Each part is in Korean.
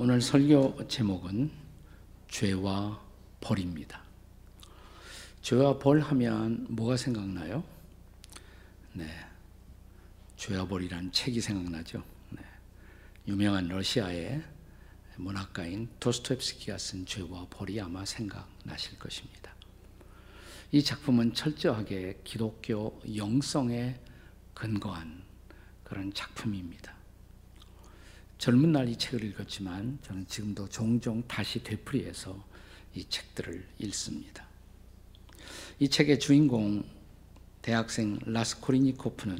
오늘 설교 제목은 죄와 벌입니다. 죄와 벌 하면 뭐가 생각나요? 네. 죄와 벌이란 책이 생각나죠. 네. 유명한 러시아의 문학가인 도스토옙스키가 쓴 죄와 벌이 아마 생각나실 것입니다. 이 작품은 철저하게 기독교 영성에 근거한 그런 작품입니다. 젊은 날 이 책을 읽었지만 저는 지금도 종종 다시 되풀이해서 이 책들을 읽습니다. 이 책의 주인공 대학생 라스코리니코프는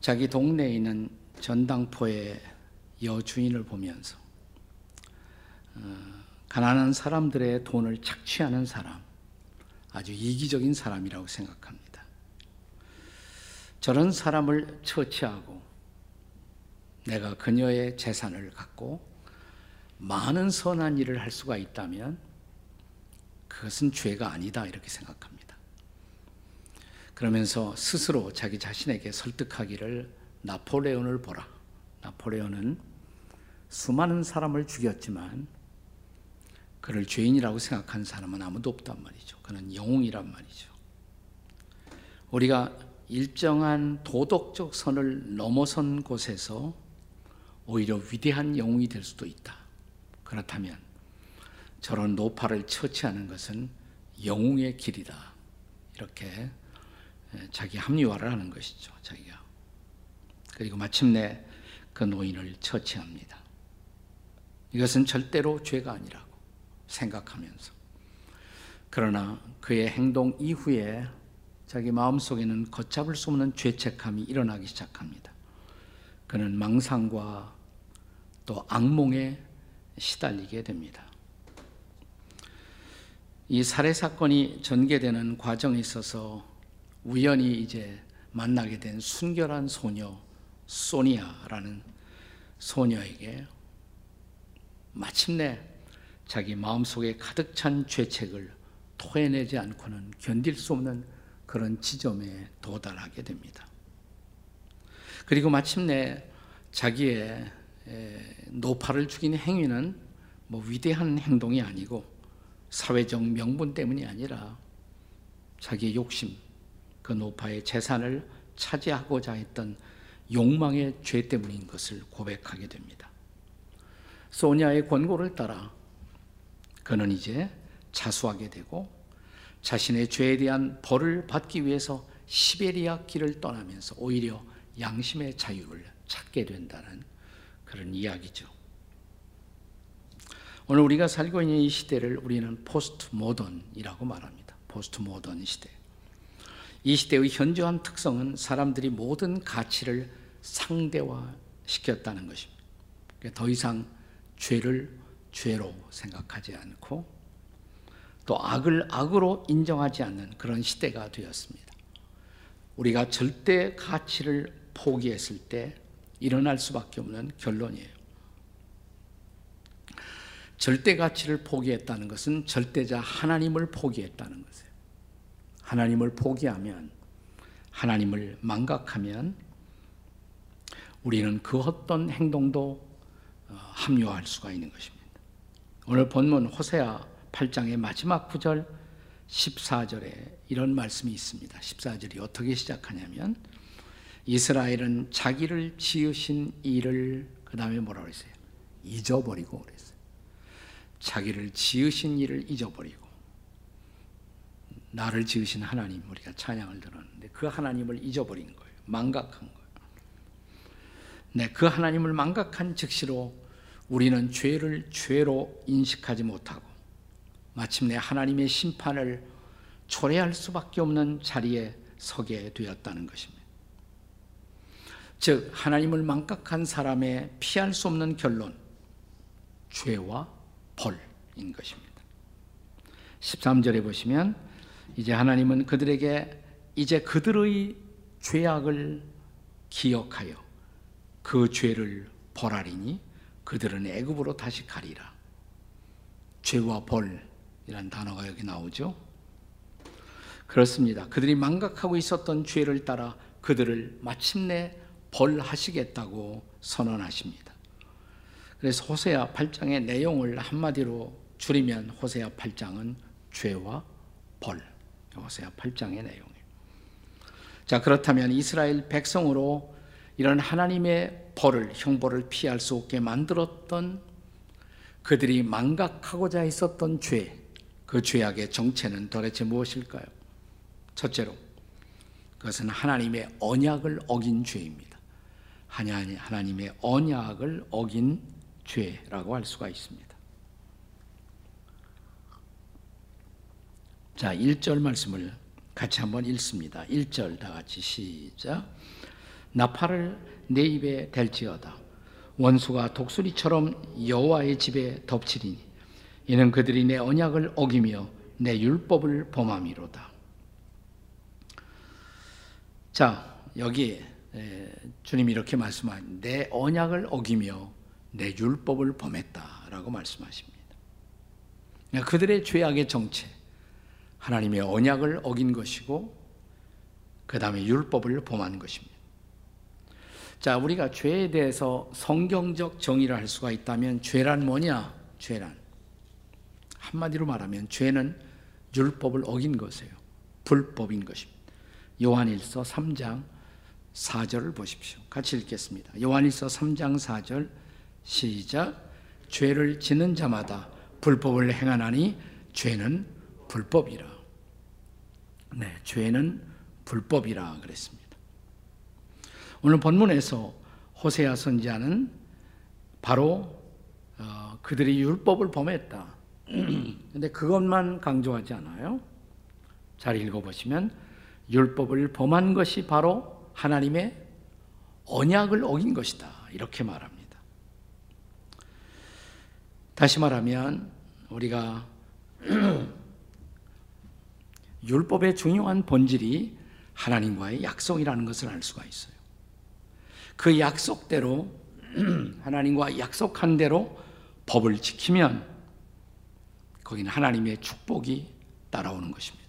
자기 동네에 있는 전당포의 여주인을 보면서 어, 가난한 사람들의 돈을 착취하는 사람, 아주 이기적인 사람이라고 생각합니다. 저런 사람을 처치하고 내가 그녀의 재산을 갖고 많은 선한 일을 할 수가 있다면 그것은 죄가 아니다 이렇게 생각합니다. 그러면서 스스로 자기 자신에게 설득하기를 나폴레온을 보라. 나폴레온은 수많은 사람을 죽였지만 그를 죄인이라고 생각한 사람은 아무도 없단 말이죠. 그는 영웅이란 말이죠. 우리가 일정한 도덕적 선을 넘어선 곳에서 오히려 위대한 영웅이 될 수도 있다. 그렇다면 저런 노파를 처치하는 것은 영웅의 길이다. 이렇게 자기 합리화를 하는 것이죠. 자기가. 그리고 마침내 그 노인을 처치합니다. 이것은 절대로 죄가 아니라고 생각하면서. 그러나 그의 행동 이후에 자기 마음속에는 걷잡을 수 없는 죄책감이 일어나기 시작합니다. 그는 망상과 또 악몽에 시달리게 됩니다. 이 살해 사건이 전개되는 과정에 있어서 우연히 이제 만나게 된 순결한 소녀 소니아라는 소녀에게 마침내 자기 마음속에 가득 찬 죄책을 토해내지 않고는 견딜 수 없는 그런 지점에 도달하게 됩니다. 그리고 마침내 자기의 노파를 죽인 행위는 뭐 위대한 행동이 아니고 사회적 명분 때문이 아니라 자기의 욕심, 그 노파의 재산을 차지하고자 했던 욕망의 죄 때문인 것을 고백하게 됩니다. 소니아의 권고를 따라 그는 이제 자수하게 되고 자신의 죄에 대한 벌을 받기 위해서 시베리아 길을 떠나면서 오히려 양심의 자유를 찾게 된다는 그런 이야기죠. 오늘 우리가 살고 있는 이 시대를 우리는 포스트 모던이라고 말합니다. 포스트 모던 시대. 이 시대의 현저한 특성은 사람들이 모든 가치를 상대화 시켰다는 것입니다. 더 이상 죄를 죄로 생각하지 않고 또 악을 악으로 인정하지 않는 그런 시대가 되었습니다. 우리가 절대 가치를 포기했을 때 일어날 수밖에 없는 결론이에요. 절대 가치를 포기했다는 것은 절대자 하나님을 포기했다는 것이에요. 하나님을 포기하면 하나님을 망각하면 우리는 그 어떤 행동도 어, 합리화할 수가 있는 것입니다. 오늘 본문 호세아 8장의 마지막 구절 14절에 이런 말씀이 있습니다. 14절이 어떻게 시작하냐면 이스라엘은 자기를 지으신 일을 그 다음에 뭐라고 했어요? 잊어버리고 그랬어요. 자기를 지으신 일을 잊어버리고 나를 지으신 하나님 우리가 찬양을 들었는데 그 하나님을 잊어버린 거예요. 망각한 거예요. 네, 그 하나님을 망각한 즉시로 우리는 죄를 죄로 인식하지 못하고 마침내 하나님의 심판을 초래할 수밖에 없는 자리에 서게 되었다는 것입니다. 즉 하나님을 망각한 사람의 피할 수 없는 결론 죄와 벌인 것입니다. 13절에 보시면 이제 하나님은 그들에게 이제 그들의 죄악을 기억하여 그 죄를 벌하리니 그들은 애굽으로 다시 가리라. 죄와 벌이란 단어가 여기 나오죠. 그렇습니다. 그들이 망각하고 있었던 죄를 따라 그들을 마침내 벌하시겠다고 선언하십니다. 그래서 호세아 8장의 내용을 한마디로 줄이면 호세아 8장은 죄와 벌. 호세아 8장의 내용이에요. 자, 그렇다면 이스라엘 백성으로 이런 하나님의 벌을 형벌을 피할 수 없게 만들었던 그들이 망각하고자 했었던 죄, 그 죄악의 정체는 도대체 무엇일까요? 첫째로 그것은 하나님의 언약을 어긴 죄입니다. 하나님의 언약을 어긴 죄라고 할 수가 있습니다. 자, 1절 말씀을 같이 한번 읽습니다. 1절 다 같이 시작. 나팔을 내 입에 댈지어다. 원수가 독수리처럼 여호와의 집에 덮치리니 이는 그들이 내 언약을 어기며 내 율법을 범함이로다. 자, 여기 주님이 이렇게 말씀하신 내 언약을 어기며 내 율법을 범했다라고 말씀하십니다. 그러니까 그들의 죄악의 정체, 하나님의 언약을 어긴 것이고 그 다음에 율법을 범한 것입니다. 자, 우리가 죄에 대해서 성경적 정의를 할 수가 있다면 죄란 뭐냐? 죄란 한마디로 말하면 죄는 율법을 어긴 것이에요. 불법인 것입니다. 요한일서 3장 4절을 보십시오. 같이 읽겠습니다. 요한일서 3장 4절 시작 죄를 지는 자마다 불법을 행하나니 죄는 불법이라. 네, 죄는 불법이라 그랬습니다. 오늘 본문에서 호세아 선지자는 바로 어, 그들이 율법을 범했다. 근데 그것만 강조하지 않아요. 잘 읽어보시면 율법을 범한 것이 바로 하나님의 언약을 어긴 것이다. 이렇게 말합니다. 다시 말하면 우리가 율법의 중요한 본질이 하나님과의 약속이라는 것을 알 수가 있어요. 그 약속대로 하나님과 약속한 대로 법을 지키면 거기는 하나님의 축복이 따라오는 것입니다.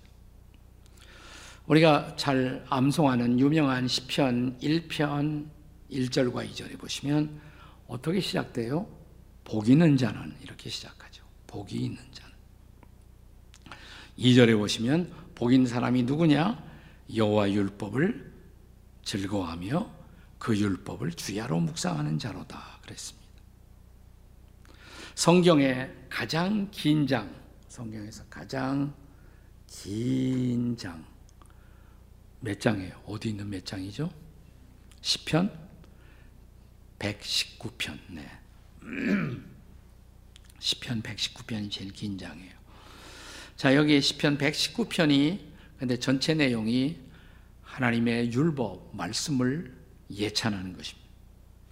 우리가 잘 암송하는 유명한 시편 1편 1절과 2절에 보시면 어떻게 시작돼요? 복 있는 자는 이렇게 시작하죠. 복이 있는 자는. 2절에 보시면 복 있는 사람이 누구냐? 여호와 율법을 즐거워하며 그 율법을 주야로 묵상하는 자로다 그랬습니다. 성경의 가장 긴 장, 성경에서 가장 긴 장, 몇 장이에요? 어디 있는 몇 장이죠? 10편? 119편, 네. 10편 119편이 제일 긴 장이에요. 자, 여기 10편 119편이 근데 전체 내용이 하나님의 율법, 말씀을 예찬하는 것입니다.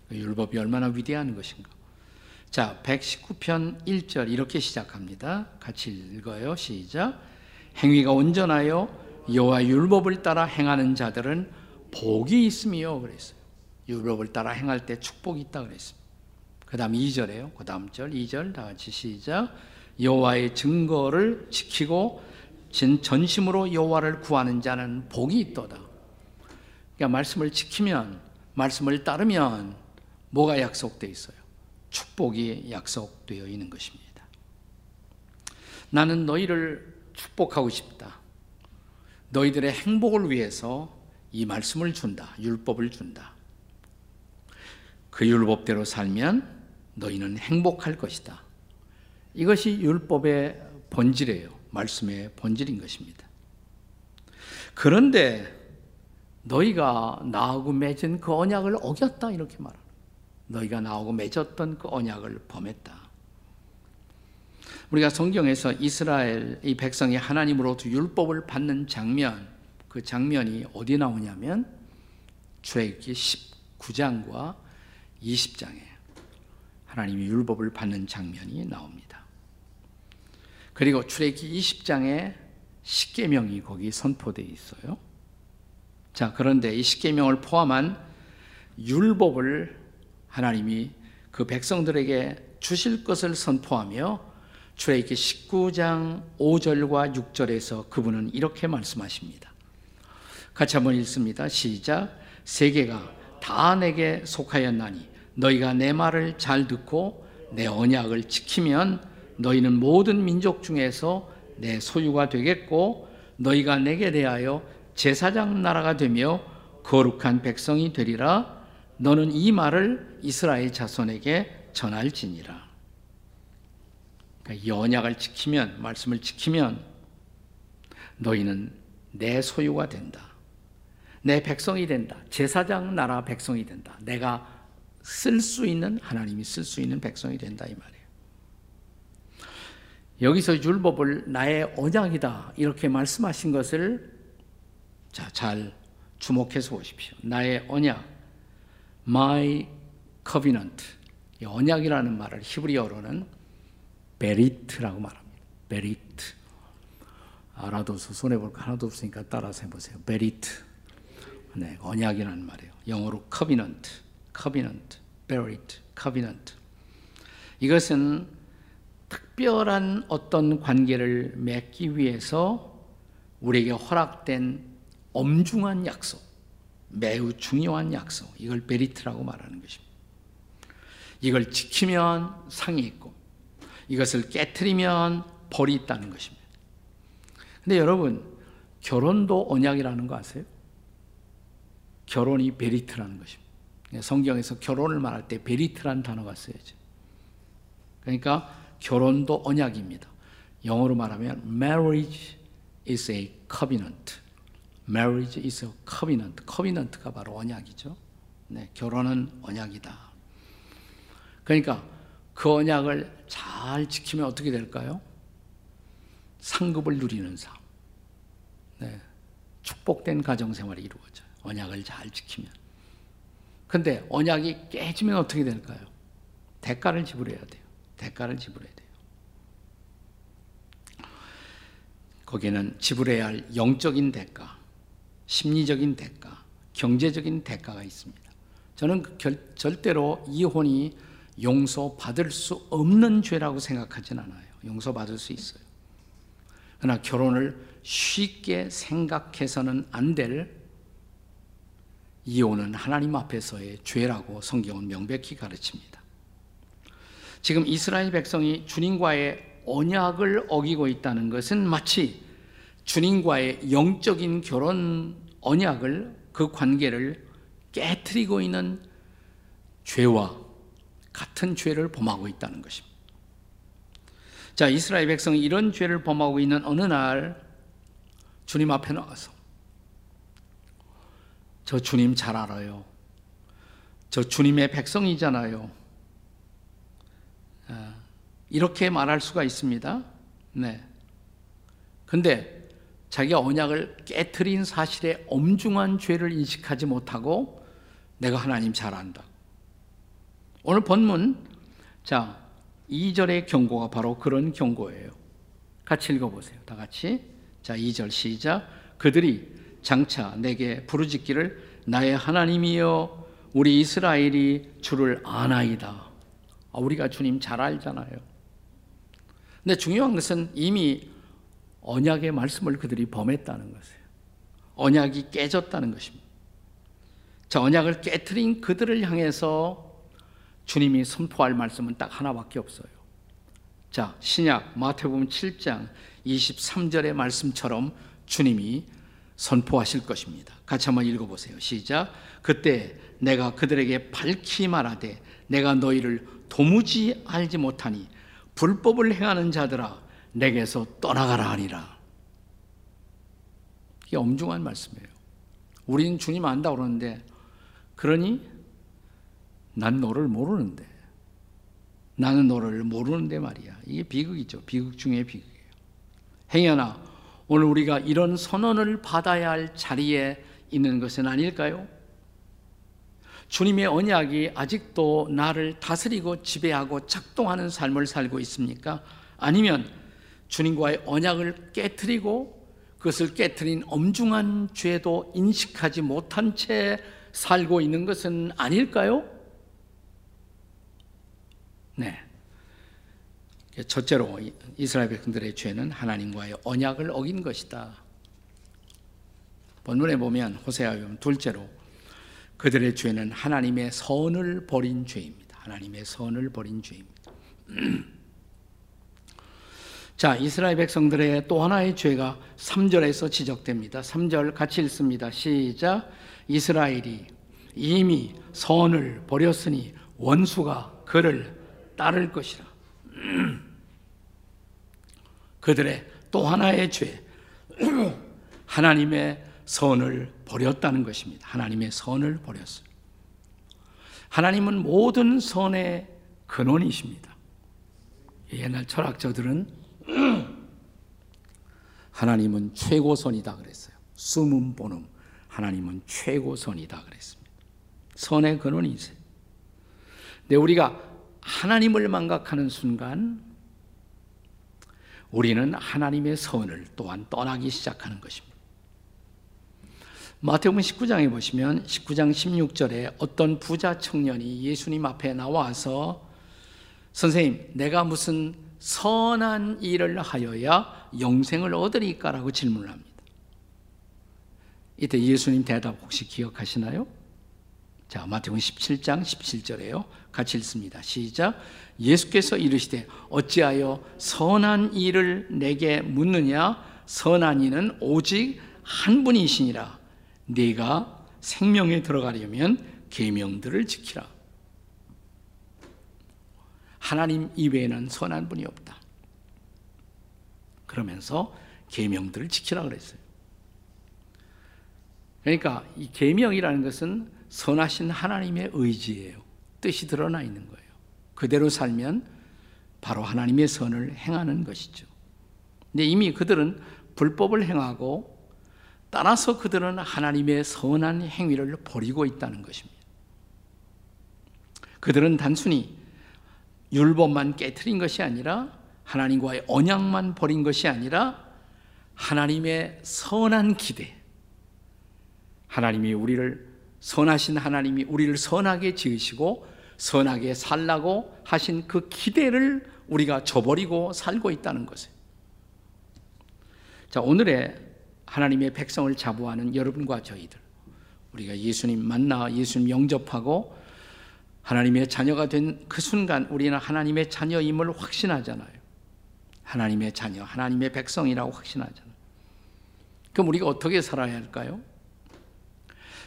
그 율법이 얼마나 위대한 것인가. 자, 119편 1절 이렇게 시작합니다. 같이 읽어요. 시작. 행위가 온전하여 여호와 율법을 따라 행하는 자들은 복이 있으며 그랬어요. 율법을 따라 행할 때 축복이 있다 그랬습니다. 그다음 2절에요. 그다음 절 2절 다 같이 시작. 여호와의 증거를 지키고 전심으로 여호와를 구하는 자는 복이 있도다. 그러니까 말씀을 지키면 말씀을 따르면 뭐가 약속돼 있어요? 축복이 약속되어 있는 것입니다. 나는 너희를 축복하고 싶다. 너희들의 행복을 위해서 이 말씀을 준다. 율법을 준다. 그 율법대로 살면 너희는 행복할 것이다. 이것이 율법의 본질이에요. 말씀의 본질인 것입니다. 그런데 너희가 나하고 맺은 그 언약을 어겼다 이렇게 말합 너희가 나하고 맺었던 그 언약을 범했다. 우리가 성경에서 이스라엘 이 백성이 하나님으로부터 율법을 받는 장면 그 장면이 어디 나오냐면 출애굽기 19장과 20장에 하나님이 율법을 받는 장면이 나옵니다. 그리고 출애굽기 20장에 십계명이 거기 선포되어 있어요. 자, 그런데 이 십계명을 포함한 율법을 하나님이 그 백성들에게 주실 것을 선포하며 출애굽기 19장 5절과 6절에서 그분은 이렇게 말씀하십니다. 같이 한번 읽습니다. 시작. 세계가 다 내게 속하였나니 너희가 내 말을 잘 듣고 내 언약을 지키면 너희는 모든 민족 중에서 내 소유가 되겠고 너희가 내게 대하여 제사장 나라가 되며 거룩한 백성이 되리라 너는 이 말을 이스라엘 자손에게 전할지니라 그러니까 이 언약을 지키면 말씀을 지키면 너희는 내 소유가 된다. 내 백성이 된다. 제사장 나라 백성이 된다. 내가 쓸 수 있는 하나님이 쓸 수 있는 백성이 된다 이 말이에요. 여기서 율법을 나의 언약이다. 이렇게 말씀하신 것을 자, 잘 주목해서 보십시오. 나의 언약, my covenant. 이 언약이라는 말을 히브리어로는 베리트라고 말합니다. 베리트. 알아둬서 손해볼 거 하나도 없으니까 따라서 해보세요. 베리트. 네, 언약이라는 말이에요. 영어로 covenant, covenant, berit, covenant. 이것은 특별한 어떤 관계를 맺기 위해서 우리에게 허락된 엄중한 약속, 매우 중요한 약속, 이걸 베리트라고 말하는 것입니다. 이걸 지키면 상이 있고, 이것을 깨뜨리면 벌이 있다는 것입니다. 근데 여러분, 결혼도 언약이라는 거 아세요? 결혼이 베리트라는 것입니다. 성경에서 결혼을 말할 때 베리트라는 단어가 쓰여져. 그러니까 결혼도 언약입니다. 영어로 말하면 marriage is a covenant. marriage is a covenant. covenant가 바로 언약이죠. 네, 결혼은 언약이다. 그러니까 그 언약을 잘 지키면 어떻게 될까요? 상급을 누리는 삶. 네, 축복된 가정생활이 이루어져요. 언약을 잘 지키면. 근데 언약이 깨지면 어떻게 될까요? 대가를 지불해야 돼요. 대가를 지불해야 돼요. 거기에는 지불해야 할 영적인 대가, 심리적인 대가, 경제적인 대가가 있습니다. 저는 그 결, 절대로 이혼이 용서받을 수 없는 죄라고 생각하진 않아요. 용서받을 수 있어요. 그러나 결혼을 쉽게 생각해서는 안 될 이혼은 하나님 앞에서의 죄라고 성경은 명백히 가르칩니다. 지금 이스라엘 백성이 주님과의 언약을 어기고 있다는 것은 마치 주님과의 영적인 결혼 언약을 그 관계를 깨뜨리고 있는 죄와 같은 죄를 범하고 있다는 것입니다. 자, 이스라엘 백성이 이런 죄를 범하고 있는 어느 날 주님 앞에 나가서 저 주님 잘 알아요. 저 주님의 백성이잖아요. 아, 이렇게 말할 수가 있습니다. 네. 근데 자기가 언약을 깨뜨린 사실에 엄중한 죄를 인식하지 못하고 내가 하나님 잘 안다. 오늘 본문 자 2절의 경고가 바로 그런 경고예요. 같이 읽어보세요. 다 같이 자 2절 시작 그들이 장차 내게 부르짖기를 나의 하나님이여 우리 이스라엘이 주를 아나이다. 아, 우리가 주님 잘 알잖아요. 근데 중요한 것은 이미 언약의 말씀을 그들이 범했다는 것이에요. 언약이 깨졌다는 것입니다. 자, 언약을 깨뜨린 그들을 향해서 주님이 선포할 말씀은 딱 하나밖에 없어요. 자, 신약 마태복음 7장 23절의 말씀처럼 주님이 선포하실 것입니다. 같이 한번 읽어 보세요. 시작. 그때 내가 그들에게 밝히 말하되 내가 너희를 도무지 알지 못하니 불법을 행하는 자들아 내게서 떠나가라 하니라. 이게 엄중한 말씀이에요. 우리는 주님 안다 그러는데 그러니 난 너를 모르는데 나는 너를 모르는데 말이야. 이게 비극이죠. 비극 중의 비극이에요. 행여나 오늘 우리가 이런 선언을 받아야 할 자리에 있는 것은 아닐까요? 주님의 언약이 아직도 나를 다스리고 지배하고 작동하는 삶을 살고 있습니까? 아니면 주님과의 언약을 깨뜨리고 그것을 깨뜨린 엄중한 죄도 인식하지 못한 채 살고 있는 것은 아닐까요? 네. 첫째로 이스라엘 백성들의 죄는 하나님과의 언약을 어긴 것이다. 본문에 보면 호세아에 보면 둘째로 그들의 죄는 하나님의 선을 버린 죄입니다. 하나님의 선을 버린 죄입니다. 자, 이스라엘 백성들의 또 하나의 죄가 3절에서 지적됩니다. 3절 같이 읽습니다. 시작. 이스라엘이 이미 선을 버렸으니 원수가 그를 따를 것이라. 그들의 또 하나의 죄, 하나님의 선을 버렸다는 것입니다. 하나님의 선을 버렸어요. 하나님은 모든 선의 근원이십니다. 옛날 철학자들은 하나님은 최고선이다 그랬어요. 수문 본음 하나님은 최고선이다 그랬습니다. 선의 근원이세요. 근데 우리가 하나님을 망각하는 순간 우리는 하나님의 선을 또한 떠나기 시작하는 것입니다. 마태복음 19장에 보시면 19장 16절에 어떤 부자 청년이 예수님 앞에 나와서 선생님, 내가 무슨 선한 일을 하여야 영생을 얻으리까라고 질문을 합니다. 이때 예수님 대답 혹시 기억하시나요? 자, 마태복음 17장 17절에요. 같이 읽습니다. 시작. 예수께서 이르시되 어찌하여 선한 일을 내게 묻느냐? 선한 이는 오직 한 분이시니라. 네가 생명에 들어가려면 계명들을 지키라. 하나님 이외에는 선한 분이 없다. 그러면서 계명들을 지키라 그랬어요. 그러니까 이 계명이라는 것은 선하신 하나님의 의지예요. 뜻이 드러나 있는 거예요. 그대로 살면 바로 하나님의 선을 행하는 것이죠. 근데 이미 그들은 불법을 행하고 따라서 그들은 하나님의 선한 행위를 버리고 있다는 것입니다. 그들은 단순히 율법만 깨뜨린 것이 아니라 하나님과의 언약만 버린 것이 아니라 하나님의 선한 기대, 하나님이 우리를 선하신 하나님이 우리를 선하게 지으시고 선하게 살라고 하신 그 기대를 우리가 저버리고 살고 있다는 것이에요. 자, 오늘의 하나님의 백성을 자부하는 여러분과 저희들. 우리가 예수님 만나 예수님 영접하고 하나님의 자녀가 된 그 순간 우리는 하나님의 자녀임을 확신하잖아요. 하나님의 자녀, 하나님의 백성이라고 확신하잖아요. 그럼 우리가 어떻게 살아야 할까요?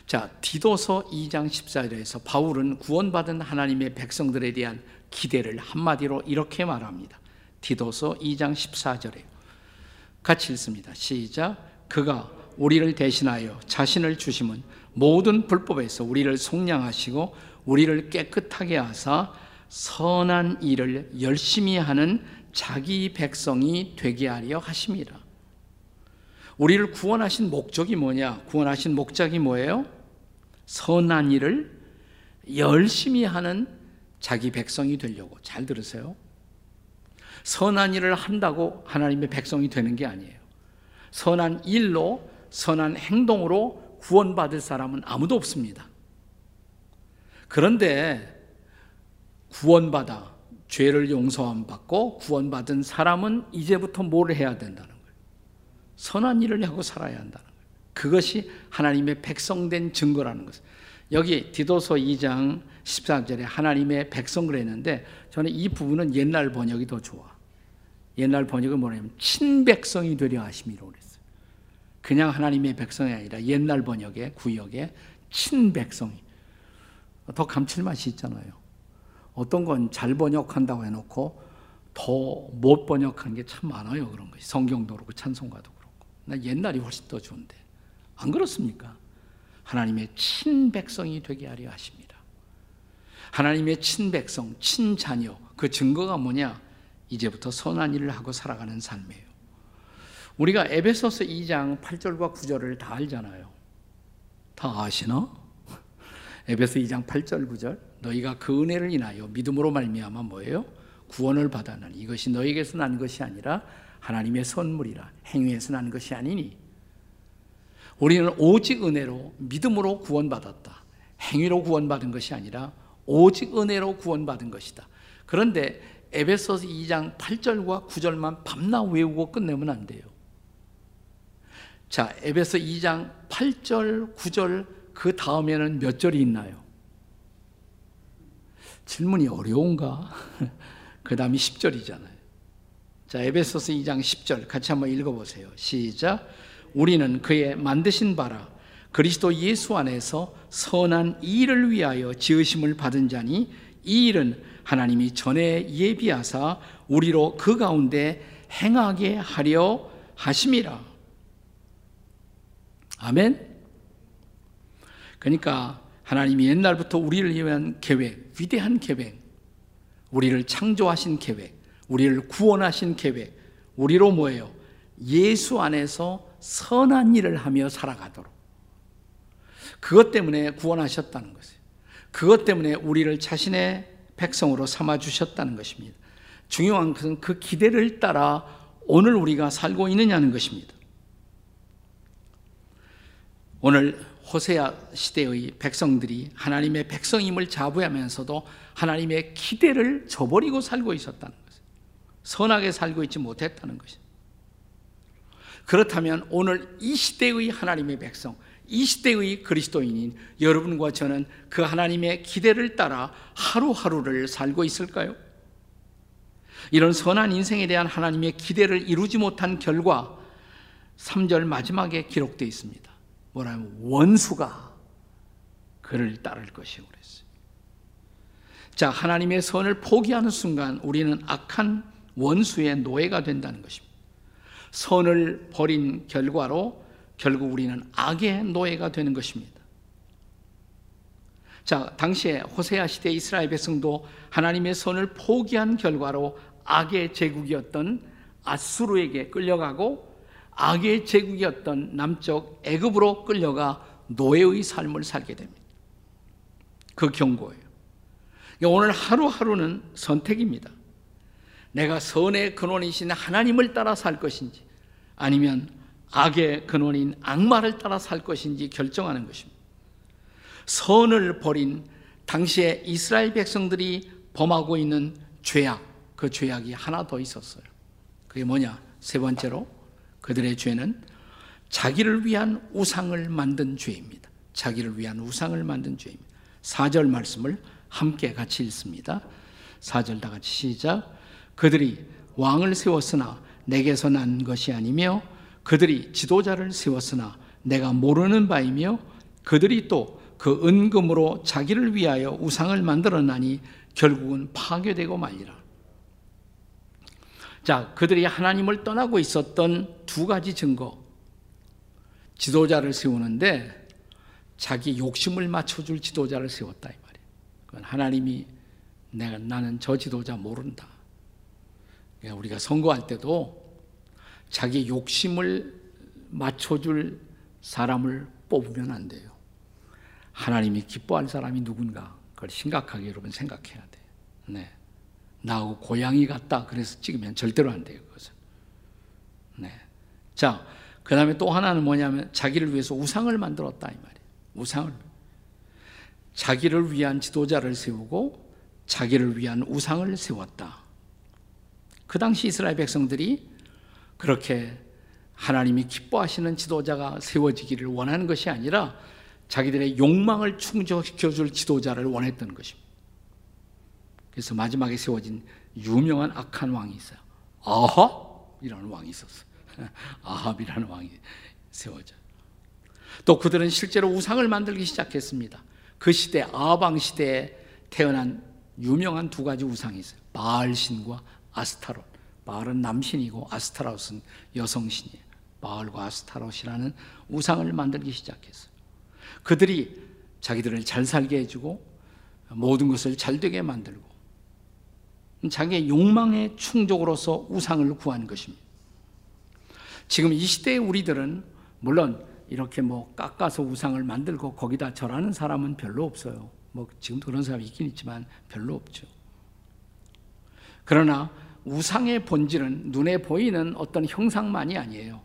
자, 디도서 2장 14절에서 바울은 구원받은 하나님의 백성들에 대한 기대를 한마디로 이렇게 말합니다. 디도서 2장 14절에 같이 읽습니다. 시작. 그가 우리를 대신하여 자신을 주심은 모든 불법에서 우리를 속량하시고 우리를 깨끗하게 하사 선한 일을 열심히 하는 자기 백성이 되게 하려 하심이라. 우리를 구원하신 목적이 뭐냐? 구원하신 목적이 뭐예요? 선한 일을 열심히 하는 자기 백성이 되려고. 잘 들으세요. 선한 일을 한다고 하나님의 백성이 되는 게 아니에요. 선한 일로, 선한 행동으로 구원받을 사람은 아무도 없습니다. 그런데 구원받아 죄를 용서함 받고 구원받은 사람은 이제부터 뭘 해야 된다는 거예요. 선한 일을 하고 살아야 거예요. 그것이 하나님의 백성된 증거라는 것을. 여기 디도서 2장 14절에 하나님의 백성 그랬는데 저는 이 부분은 옛날 번역이 더 좋아. 옛날 번역은 뭐냐면 친백성이 되려 하심이라고 그랬어요. 그냥 하나님의 백성이 아니라 옛날 번역의 구역에 친백성이. 더 감칠맛이 있잖아요. 어떤 건 잘 번역한다고 해놓고 더 못 번역하는 게참 많아요. 그런 것이. 성경도 그렇고 찬송가도 그렇고. 나 옛날이 훨씬 더 좋은데. 안 그렇습니까? 하나님의 친백성이 되게 하려 하십니다. 하나님의 친백성, 친자녀, 그 증거가 뭐냐? 이제부터 선한 일을 하고 살아가는 삶이에요. 우리가 에베소서 2장 8절과 9절을 다 알잖아요. 다 아시나? 에베소 2장 8절 9절 너희가 그 은혜를 인하여 믿음으로 말미암아 뭐예요? 구원을 받았나니 이것이 너희에게서 난 것이 아니라 하나님의 선물이라 행위에서 난 것이 아니니 우리는 오직 은혜로 믿음으로 구원받았다. 행위로 구원받은 것이 아니라 오직 은혜로 구원받은 것이다. 그런데 에베소서 2장 8절과 9절만 밤낮 외우고 끝내면 안 돼요. 자, 에베소 2장 8절, 9절 그 다음에는 몇 절이 있나요? 질문이 어려운가? 그 다음이 10절이잖아요. 자, 에베소서 2장 10절 같이 한번 읽어보세요. 시작. 우리는 그의 만드신 바라 그리스도 예수 안에서 선한 일을 위하여 지으심을 받은 자니 이 일은 하나님이 전에 예비하사 우리로 그 가운데 행하게 하려 하심이라. 아멘. 그러니까 하나님이 옛날부터 우리를 위한 계획, 위대한 계획, 우리를 창조하신 계획, 우리를 구원하신 계획, 우리로 뭐예요? 예수 안에서 선한 일을 하며 살아가도록. 그것 때문에 구원하셨다는 것이에요. 그것 때문에 우리를 자신의 백성으로 삼아 주셨다는 것입니다. 중요한 것은 그 기대를 따라 오늘 우리가 살고 있느냐는 것입니다. 오늘 호세아 시대의 백성들이 하나님의 백성임을 자부하면서도 하나님의 기대를 저버리고 살고 있었다는 것이에요. 선하게 살고 있지 못했다는 것이에요. 그렇다면 오늘 이 시대의 하나님의 백성, 이 시대의 그리스도인인 여러분과 저는 그 하나님의 기대를 따라 하루하루를 살고 있을까요? 이런 선한 인생에 대한 하나님의 기대를 이루지 못한 결과 3절 마지막에 기록되어 있습니다. 뭐라면 원수가 그를 따를 것이고 그랬어요. 자, 하나님의 선을 포기하는 순간 우리는 악한 원수의 노예가 된다는 것입니다. 선을 버린 결과로 결국 우리는 악의 노예가 되는 것입니다. 자, 당시에 호세아 시대 이스라엘 백성도 하나님의 선을 포기한 결과로 악의 제국이었던 아수르에게 끌려가고 악의 제국이었던 남쪽 애굽으로 끌려가 노예의 삶을 살게 됩니다. 그 경고예요. 오늘 하루하루는 선택입니다. 내가 선의 근원이신 하나님을 따라 살 것인지 아니면 악의 근원인 악마를 따라 살 것인지 결정하는 것입니다. 선을 버린 당시에 이스라엘 백성들이 범하고 있는 죄악, 그 죄악이 하나 더 있었어요. 그게 뭐냐? 세 번째로 그들의 죄는 자기를 위한 우상을 만든 죄입니다. 자기를 위한 우상을 만든 죄입니다. 4절 말씀을 함께 같이 읽습니다. 4절 다 같이 시작. 그들이 왕을 세웠으나 내게서 난 것이 아니며 그들이 지도자를 세웠으나 내가 모르는 바이며 그들이 또 그 은금으로 자기를 위하여 우상을 만들었나니 결국은 파괴되고 말리라. 자, 그들이 하나님을 떠나고 있었던 두 가지 증거. 지도자를 세우는데 자기 욕심을 맞춰줄 지도자를 세웠다 이 말이에요. 그건 하나님이 내가 나는 저 지도자 모른다. 그러니까 우리가 선거할 때도 자기 욕심을 맞춰줄 사람을 뽑으면 안 돼요. 하나님이 기뻐할 사람이 누군가 그걸 심각하게 여러분 생각해야 돼. 네. 나하고 고양이 같다. 그래서 찍으면 절대로 안 돼요. 그것은. 네. 자, 그 다음에 또 하나는 뭐냐면 자기를 위해서 우상을 만들었다. 이 말이에요. 우상을. 자기를 위한 지도자를 세우고 자기를 위한 우상을 세웠다. 그 당시 이스라엘 백성들이 그렇게 하나님이 기뻐하시는 지도자가 세워지기를 원하는 것이 아니라 자기들의 욕망을 충족시켜 줄 지도자를 원했던 것입니다. 그래서 마지막에 세워진 유명한 악한 왕이 있어요. 아합이라는 왕이 있었어. 아합이라는 왕이 세워져. 또 그들은 실제로 우상을 만들기 시작했습니다. 그 시대 아방 시대에 태어난 유명한 두 가지 우상이 있어요. 바알신과 아스타롯. 바알은 남신이고 아스타롯은 여성신이에요. 바알과 아스타롯이라는 우상을 만들기 시작했어요. 그들이 자기들을 잘 살게 해주고 모든 것을 잘 되게 만들고 자기의 욕망의 충족으로서 우상을 구한 것입니다. 지금 이 시대의 우리들은 물론 이렇게 뭐 깎아서 우상을 만들고 거기다 절하는 사람은 별로 없어요. 뭐 지금도 그런 사람이 있긴 있지만 별로 없죠. 그러나 우상의 본질은 눈에 보이는 어떤 형상만이 아니에요.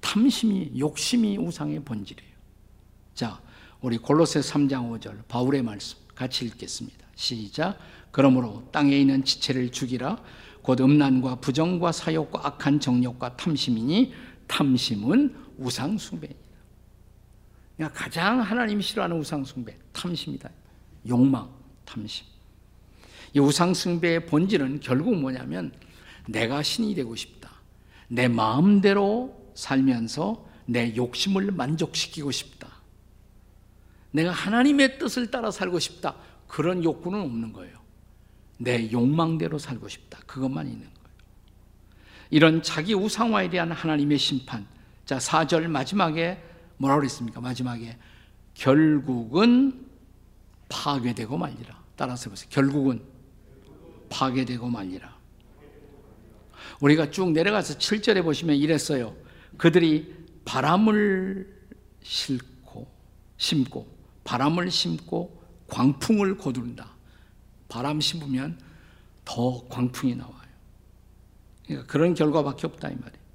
탐심이, 욕심이 우상의 본질이에요. 자, 우리 골로새 3장 5절 바울의 말씀 같이 읽겠습니다. 시작. 그러므로 땅에 있는 지체를 죽이라. 곧 음란과 부정과 사욕과 악한 정욕과 탐심이니 탐심은 우상 숭배니라. 그러니까 가장 하나님이 싫어하는 우상 숭배, 탐심이다. 욕망, 탐심. 이 우상숭배의 본질은 결국 뭐냐면 내가 신이 되고 싶다. 내 마음대로 살면서 내 욕심을 만족시키고 싶다. 내가 하나님의 뜻을 따라 살고 싶다. 그런 욕구는 없는 거예요. 내 욕망대로 살고 싶다. 그것만 있는 거예요. 이런 자기 우상화에 대한 하나님의 심판. 자, 4절 마지막에 뭐라고 그랬습니까? 마지막에 결국은 파괴되고 말리라. 따라서 보세요. 결국은 파괴되고 말리라. 우리가 쭉 내려가서 7절에 보시면 이랬어요. 그들이 바람을 싣고 심고 바람을 심고 광풍을 거두른다. 바람 심으면 더 광풍이 나와요. 그러니까 그런 결과밖에 없다 이 말이에요.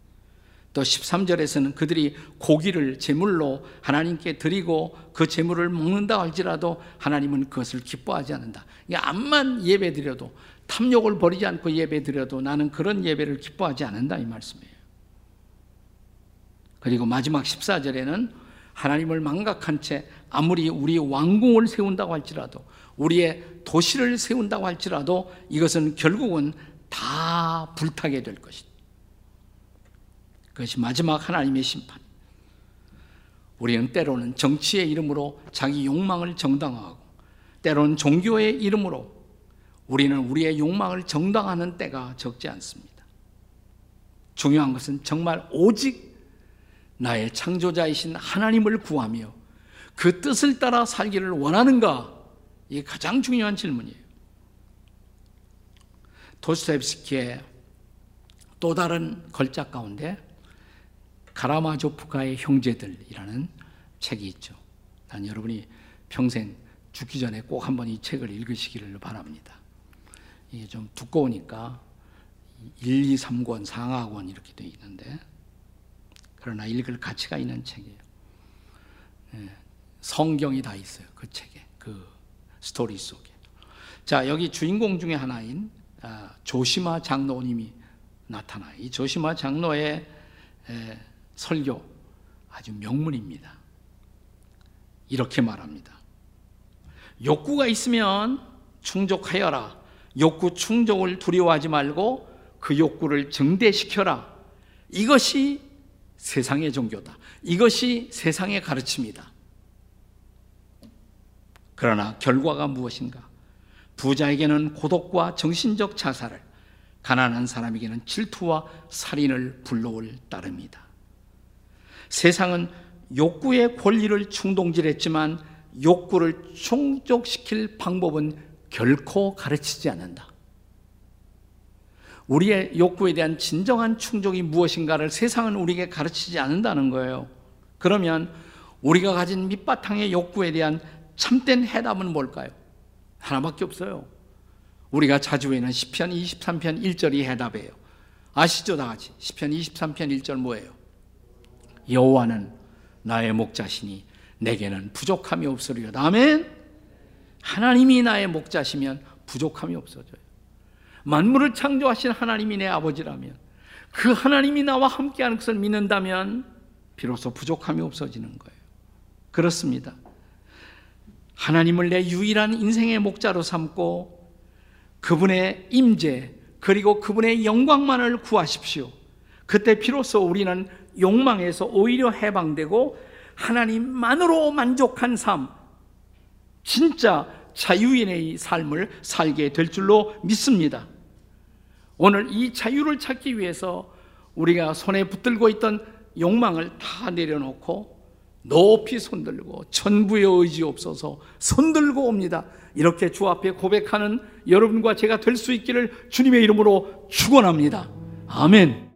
또 13절에서는 그들이 고기를 제물로 하나님께 드리고 그 제물을 먹는다 할지라도 하나님은 그것을 기뻐하지 않는다. 암만 예배 드려도 탐욕을 버리지 않고 예배 드려도 나는 그런 예배를 기뻐하지 않는다 이 말씀이에요. 그리고 마지막 14절에는 하나님을 망각한 채 아무리 우리 왕궁을 세운다고 할지라도 우리의 도시를 세운다고 할지라도 이것은 결국은 다 불타게 될 것이다. 그것이 마지막 하나님의 심판. 우리는 때로는 정치의 이름으로 자기 욕망을 정당화하고 때로는 종교의 이름으로 우리는 우리의 욕망을 정당하는 때가 적지 않습니다. 중요한 것은 정말 오직 나의 창조자이신 하나님을 구하며 그 뜻을 따라 살기를 원하는가? 이게 가장 중요한 질문이에요. 도스토옙스키의 또 다른 걸작 가운데 가라마조프가의 형제들이라는 책이 있죠. 난 여러분이 평생 죽기 전에 꼭 한번 이 책을 읽으시기를 바랍니다. 이게 좀 두꺼우니까 1, 2, 3권, 상하권 이렇게 돼 있는데 그러나 읽을 가치가 있는 책이에요. 예, 성경이 다 있어요. 그 책에 그 스토리 속에. 자 여기 주인공 중에 하나인 아, 조시마 장로님이 나타나. 이 조시마 장로의 설교 아주 명문입니다. 이렇게 말합니다. 욕구가 있으면 충족하여라. 욕구 충족을 두려워하지 말고 그 욕구를 증대시켜라. 이것이 세상의 종교다. 이것이 세상의 가르침이다. 그러나 결과가 무엇인가? 부자에게는 고독과 정신적 자살을, 가난한 사람에게는 질투와 살인을 불러올 따릅니다. 세상은 욕구의 권리를 충동질했지만 욕구를 충족시킬 방법은 결코 가르치지 않는다. 우리의 욕구에 대한 진정한 충족이 무엇인가를 세상은 우리에게 가르치지 않는다는 거예요. 그러면 우리가 가진 밑바탕의 욕구에 대한 참된 해답은 뭘까요? 하나밖에 없어요. 우리가 자주 외는 시편 23편 1절이 해답이에요. 아시죠 다 같이? 시편 23편 1절 뭐예요? 여호와는 나의 목자시니 내게는 부족함이 없으리로다. 아멘. 하나님이 나의 목자시면 부족함이 없어져요. 만물을 창조하신 하나님이 내 아버지라면 그 하나님이 나와 함께하는 것을 믿는다면 비로소 부족함이 없어지는 거예요. 그렇습니다. 하나님을 내 유일한 인생의 목자로 삼고 그분의 임재 그리고 그분의 영광만을 구하십시오. 그때 비로소 우리는 욕망에서 오히려 해방되고 하나님만으로 만족한 삶, 진짜 자유인의 삶을 살게 될 줄로 믿습니다. 오늘 이 자유를 찾기 위해서 우리가 손에 붙들고 있던 욕망을 다 내려놓고 높이 손들고 천부의 의지 없어서 손들고 옵니다. 이렇게 주 앞에 고백하는 여러분과 제가 될 수 있기를 주님의 이름으로 축원합니다. 아멘.